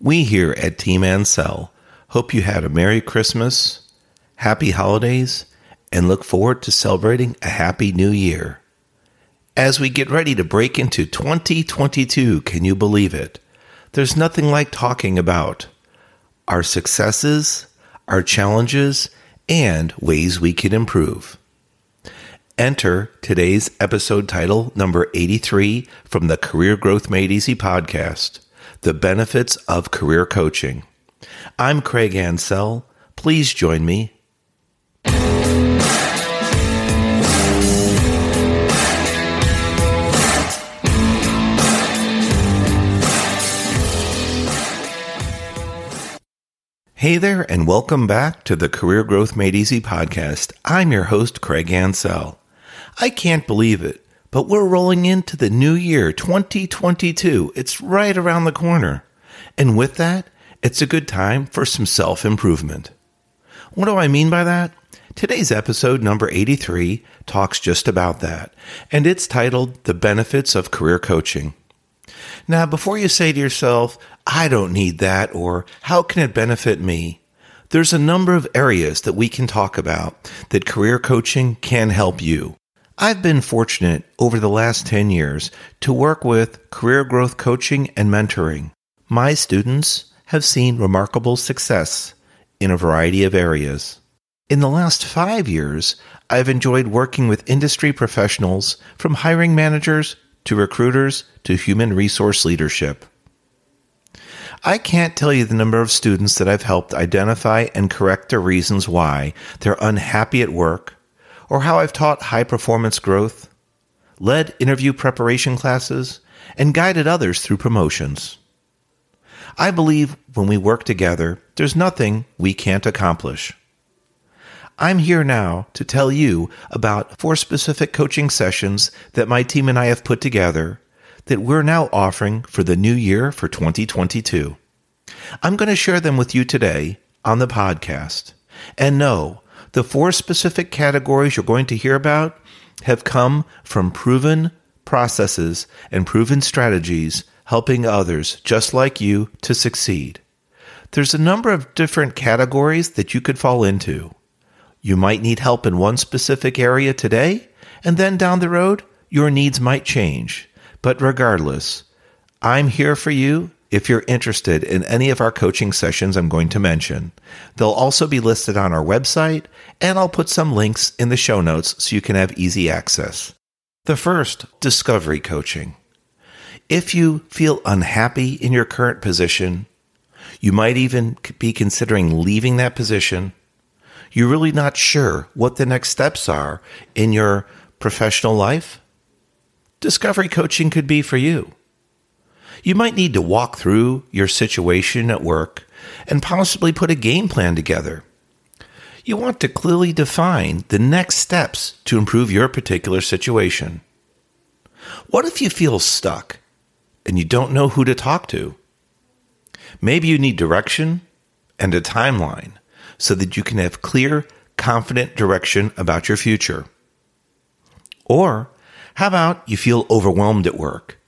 We here at Team Ancel hope you had a Merry Christmas, Happy Holidays, and look forward to celebrating a Happy New Year. As we get ready to break into 2022, can you believe it? There's nothing like talking about our successes, our challenges, and ways we can improve. Enter today's episode title, number 83, from the Career Growth Made Easy podcast The Benefits of Career Coaching. I'm Craig Ancel. Please join me. Hey there, and welcome back to the Career Growth Made Easy podcast. I'm your host, Craig Ancel. I can't believe it, but we're rolling into the new year, 2022. It's right around the corner. And with that, it's a good time for some self improvement. What do I mean by that? Today's episode, number 83, talks just about that, and it's titled The Benefits of Career Coaching. Now, before you say to yourself, I don't need that, or how can it benefit me? There's a number of areas that we can talk about that career coaching can help you. I've been fortunate over the last 10 years to work with career growth coaching and mentoring. My students have seen remarkable success in a variety of areas. In the last five years, I've enjoyed working with industry professionals from hiring managers to recruiters to human resource leadership. I can't tell you the number of students that I've helped identify and correct the reasons why they're unhappy at work or how I've taught high performance growth, led interview preparation classes, and guided others through promotions. I believe when we work together, there's nothing we can't accomplish. I'm here now to tell you about four specific coaching sessions that my team and I have put together that we're now offering for the new year for 2022. I'm going to share them with you today on the podcast. And no, the four specific categories you're going to hear about have come from proven processes and proven strategies helping others just like you to succeed. There's a number of different categories that you could fall into. You might need help in one specific area today, and then down the road, your needs might change. But regardless, I'm here for you if you're interested in any of our coaching sessions I'm going to mention. They'll also be listed on our website, and I'll put some links in the show notes so you can have easy access. The first, discovery coaching. If you feel unhappy in your current position, you might even be considering leaving that position. You're really not sure what the next steps are in your professional life. Discovery coaching could be for you. You might need to walk through your situation at work and possibly put a game plan together. You want to clearly define the next steps to improve your particular situation. What if you feel stuck and you don't know who to talk to? Maybe you need direction and a timeline so that you can have clear, confident direction about your future. Or how about you feel overwhelmed at work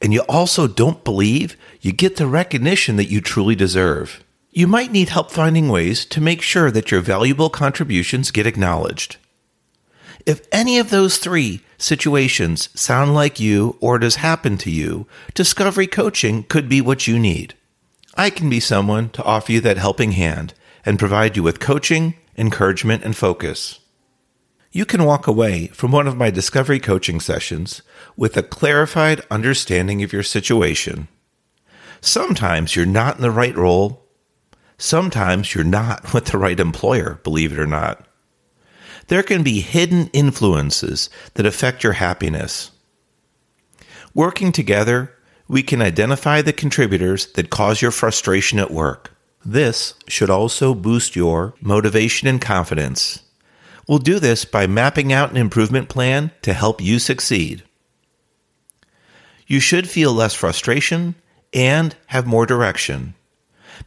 and you also don't believe you get the recognition that you truly deserve. You might need help finding ways to make sure that your valuable contributions get acknowledged. If any of those three situations sound like you or it has happened to you, discovery coaching could be what you need. I can be someone to offer you that helping hand and provide you with coaching, encouragement, and focus you can walk away from one of my discovery coaching sessions with a clarified understanding of your situation. Sometimes you're not in the right role. Sometimes you're not with the right employer, believe it or not. There can be hidden influences that affect your happiness. Working together, we can identify the contributors that cause your frustration at work. This should also boost your motivation and confidence We'll do this by mapping out an improvement plan to help you succeed. You should feel less frustration and have more direction.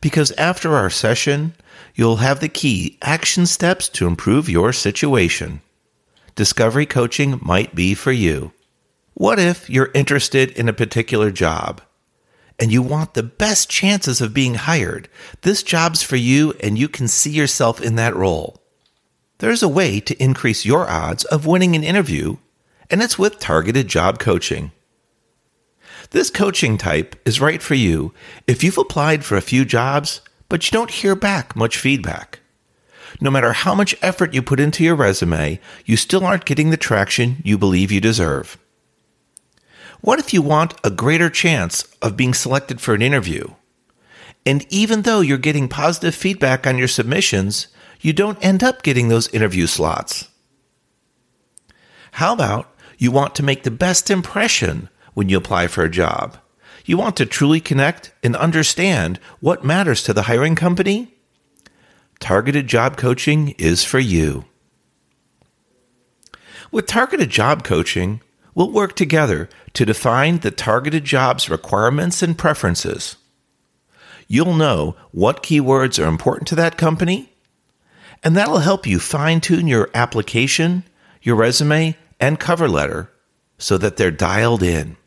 Because after our session, you'll have the key action steps to improve your situation. Discovery coaching might be for you. What if you're interested in a particular job and you want the best chances of being hired, this job's for you and you can see yourself in that role. There's a way to increase your odds of winning an interview, and it's with targeted job coaching. This coaching type is right for you if you've applied for a few jobs, but you don't hear back much feedback. No matter how much effort you put into your resume, you still aren't getting the traction you believe you deserve. What if you want a greater chance of being selected for an interview? And even though you're getting positive feedback on your submissions, you don't end up getting those interview slots. How about you want to make the best impression when you apply for a job? You want to truly connect and understand what matters to the hiring company? Targeted job coaching is for you. With targeted job coaching, we'll work together to define the targeted job's requirements and preferences. You'll know what keywords are important to that company, and that'll help you fine tune your application, your resume, and cover letter so that they're dialed in.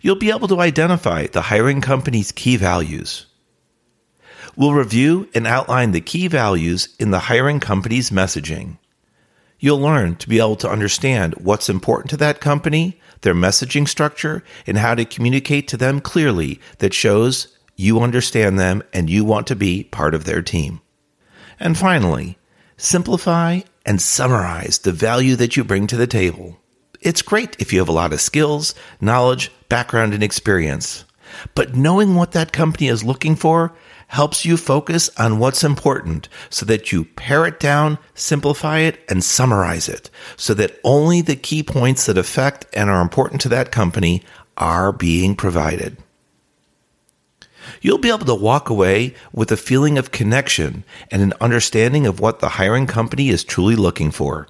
You'll be able to identify the hiring company's key values. We'll review and outline the key values in the hiring company's messaging. You'll learn to be able to understand what's important to that company, their messaging structure, and how to communicate to them clearly that shows you understand them and you want to be part of their team. And finally, simplify and summarize the value that you bring to the table. It's great if you have a lot of skills, knowledge, background, and experience. But knowing what that company is looking for helps you focus on what's important so that you pare it down, simplify it, and summarize it so that only the key points that affect and are important to that company are being provided. You'll be able to walk away with a feeling of connection and an understanding of what the hiring company is truly looking for.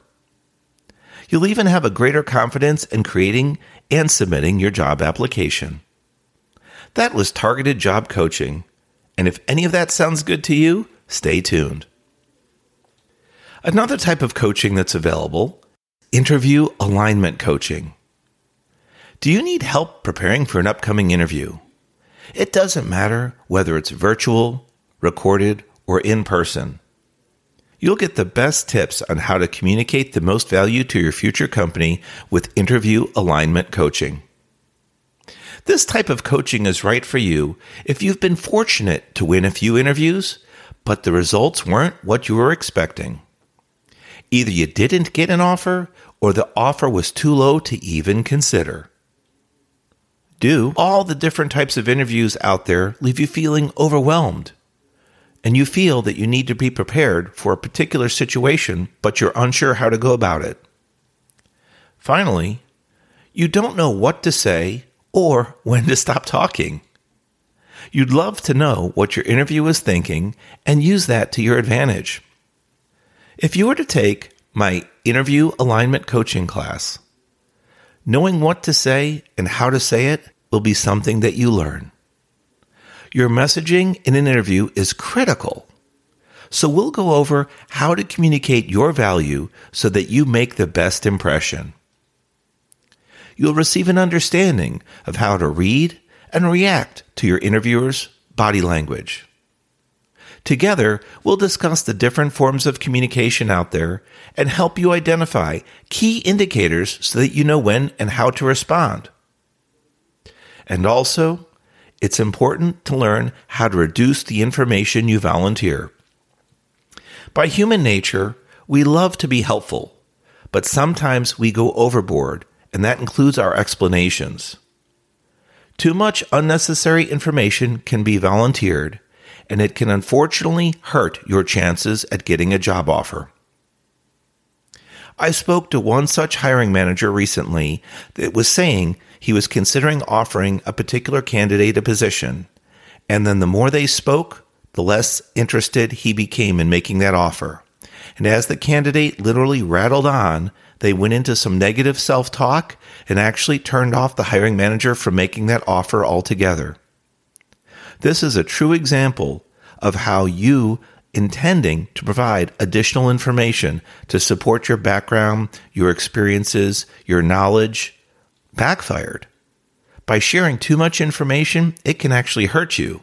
You'll even have a greater confidence in creating and submitting your job application. That was targeted job coaching and if any of that sounds good to you, stay tuned. Another type of coaching that's available interview alignment coaching. Do you need help preparing for an upcoming interview? It doesn't matter whether it's virtual, recorded, or in person. You'll get the best tips on how to communicate the most value to your future company with interview alignment coaching. This type of coaching is right for you if you've been fortunate to win a few interviews, but the results weren't what you were expecting. Either you didn't get an offer or the offer was too low to even consider. Do all the different types of interviews out there leave you feeling overwhelmed? And you feel that you need to be prepared for a particular situation, but you're unsure how to go about it. Finally, you don't know what to say or when to stop talking. You'd love to know what your interview is thinking and use that to your advantage. If you were to take my interview alignment coaching class, knowing what to say and how to say it will be something that you learn. Your messaging in an interview is critical. So we'll go over how to communicate your value so that you make the best impression you'll receive an understanding of how to read and react to your interviewer's body language. Together, we'll discuss the different forms of communication out there and help you identify key indicators so that you know when and how to respond. And also, it's important to learn how to reduce the information you volunteer. By human nature, we love to be helpful, but sometimes we go overboard and that includes our explanations. Too much unnecessary information can be volunteered, and it can unfortunately hurt your chances at getting a job offer. I spoke to one such hiring manager recently that was saying he was considering offering a particular candidate a position, and then the more they spoke, the less interested he became in making that offer. And as the candidate literally rattled on, they went into some negative self talk and actually turned off the hiring manager from making that offer altogether. This is a true example of how you intending to provide additional information to support your background, your experiences, your knowledge backfired. by sharing too much information, it can actually hurt you.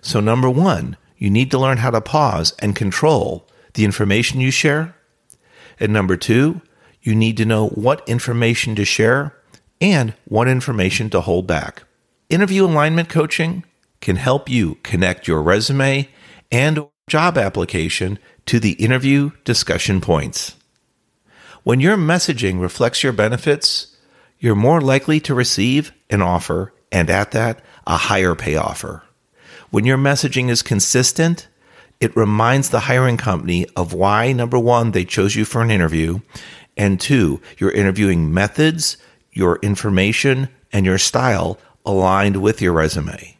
So, number one, you need to learn how to pause and control the information you share. And number two, you need to know what information to share and what information to hold back. Interview alignment coaching can help you connect your resume and job application to the interview discussion points. When your messaging reflects your benefits, you're more likely to receive an offer and at that, a higher pay offer. When your messaging is consistent, it reminds the hiring company of why, number one, they chose you for an interview, and two, your interviewing methods, your information, and your style aligned with your resume.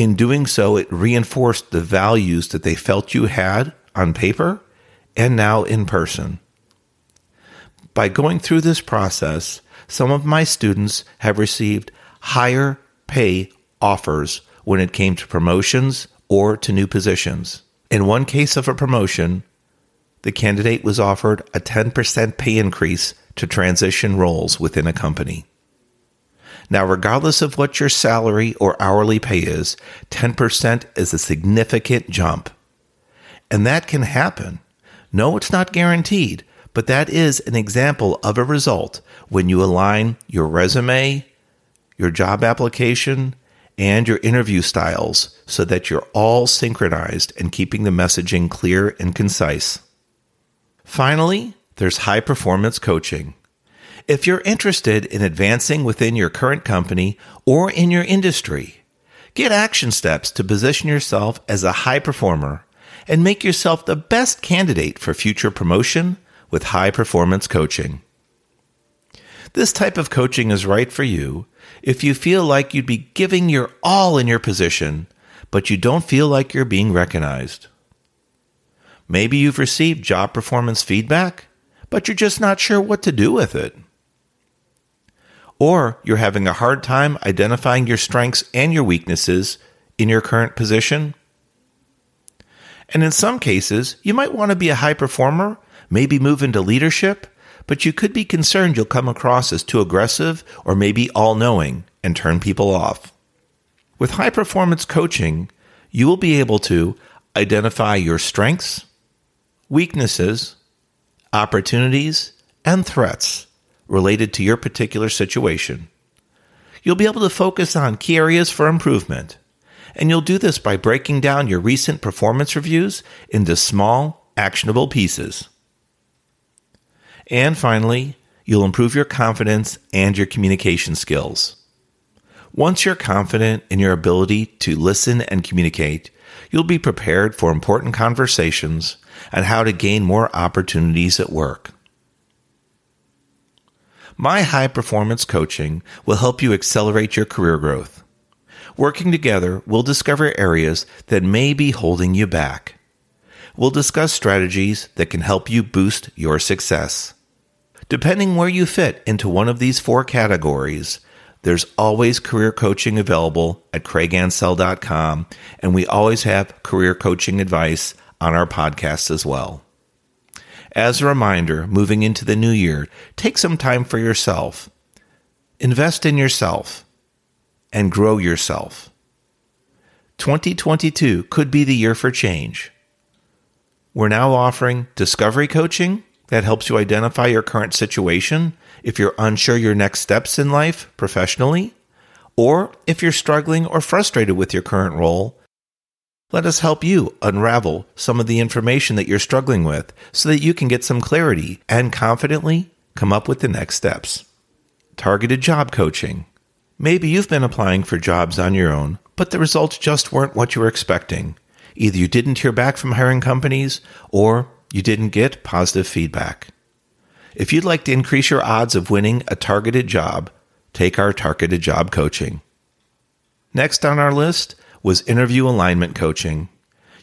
In doing so, it reinforced the values that they felt you had on paper and now in person. By going through this process, some of my students have received higher pay offers when it came to promotions or to new positions. In one case of a promotion, the candidate was offered a 10% pay increase to transition roles within a company. Now, regardless of what your salary or hourly pay is, 10% is a significant jump. And that can happen. No, it's not guaranteed, but that is an example of a result when you align your resume, your job application, and your interview styles so that you're all synchronized and keeping the messaging clear and concise. Finally, there's high performance coaching. If you're interested in advancing within your current company or in your industry, get action steps to position yourself as a high performer and make yourself the best candidate for future promotion with high performance coaching. This type of coaching is right for you if you feel like you'd be giving your all in your position, but you don't feel like you're being recognized. Maybe you've received job performance feedback, but you're just not sure what to do with it. Or you're having a hard time identifying your strengths and your weaknesses in your current position. And in some cases, you might want to be a high performer, maybe move into leadership, but you could be concerned you'll come across as too aggressive or maybe all knowing and turn people off. With high performance coaching, you will be able to identify your strengths, weaknesses, opportunities, and threats related to your particular situation. You'll be able to focus on key areas for improvement, and you'll do this by breaking down your recent performance reviews into small, actionable pieces. And finally, you'll improve your confidence and your communication skills. Once you're confident in your ability to listen and communicate, you'll be prepared for important conversations and how to gain more opportunities at work. My high performance coaching will help you accelerate your career growth. Working together, we'll discover areas that may be holding you back. We'll discuss strategies that can help you boost your success. Depending where you fit into one of these four categories, there's always career coaching available at craigancel.com, and we always have career coaching advice on our podcast as well. As a reminder, moving into the new year, take some time for yourself. Invest in yourself and grow yourself. 2022 could be the year for change. We're now offering discovery coaching that helps you identify your current situation if you're unsure your next steps in life professionally, or if you're struggling or frustrated with your current role let us help you unravel some of the information that you're struggling with so that you can get some clarity and confidently come up with the next steps. Targeted job coaching. Maybe you've been applying for jobs on your own, but the results just weren't what you were expecting. Either you didn't hear back from hiring companies or you didn't get positive feedback. If you'd like to increase your odds of winning a targeted job, take our targeted job coaching. Next on our list was interview alignment coaching.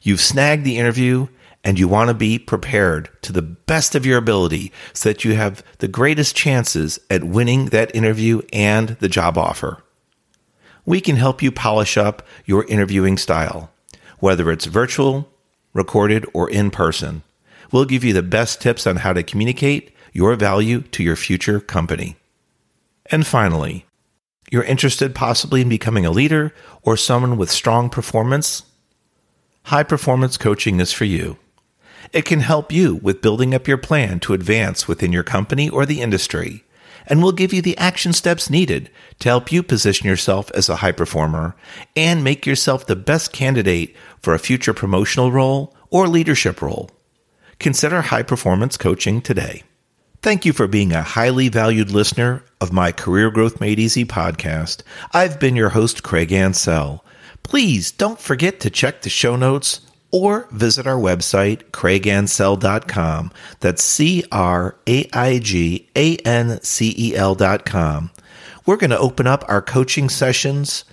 You've snagged the interview and you want to be prepared to the best of your ability so that you have the greatest chances at winning that interview and the job offer. We can help you polish up your interviewing style, whether it's virtual, recorded, or in person. We'll give you the best tips on how to communicate your value to your future company. And finally, You're interested possibly in becoming a leader or someone with strong performance? High performance coaching is for you. It can help you with building up your plan to advance within your company or the industry, and will give you the action steps needed to help you position yourself as a high performer and make yourself the best candidate for a future promotional role or leadership role. Consider high performance coaching today. Thank you for being a highly valued listener of my Career Growth Made Easy podcast. I've been your host, Craig Ancel. Please don't forget to check the show notes or visit our website, craigancel.com. That's C R A I G A N C E L.com. We're going to open up our coaching sessions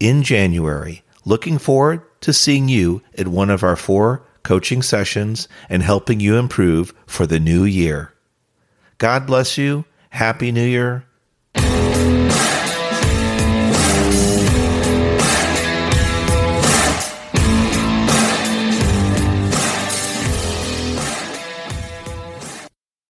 in January. Looking forward to seeing you at one of our four coaching sessions and helping you improve for the new year. God bless you. Happy New Year.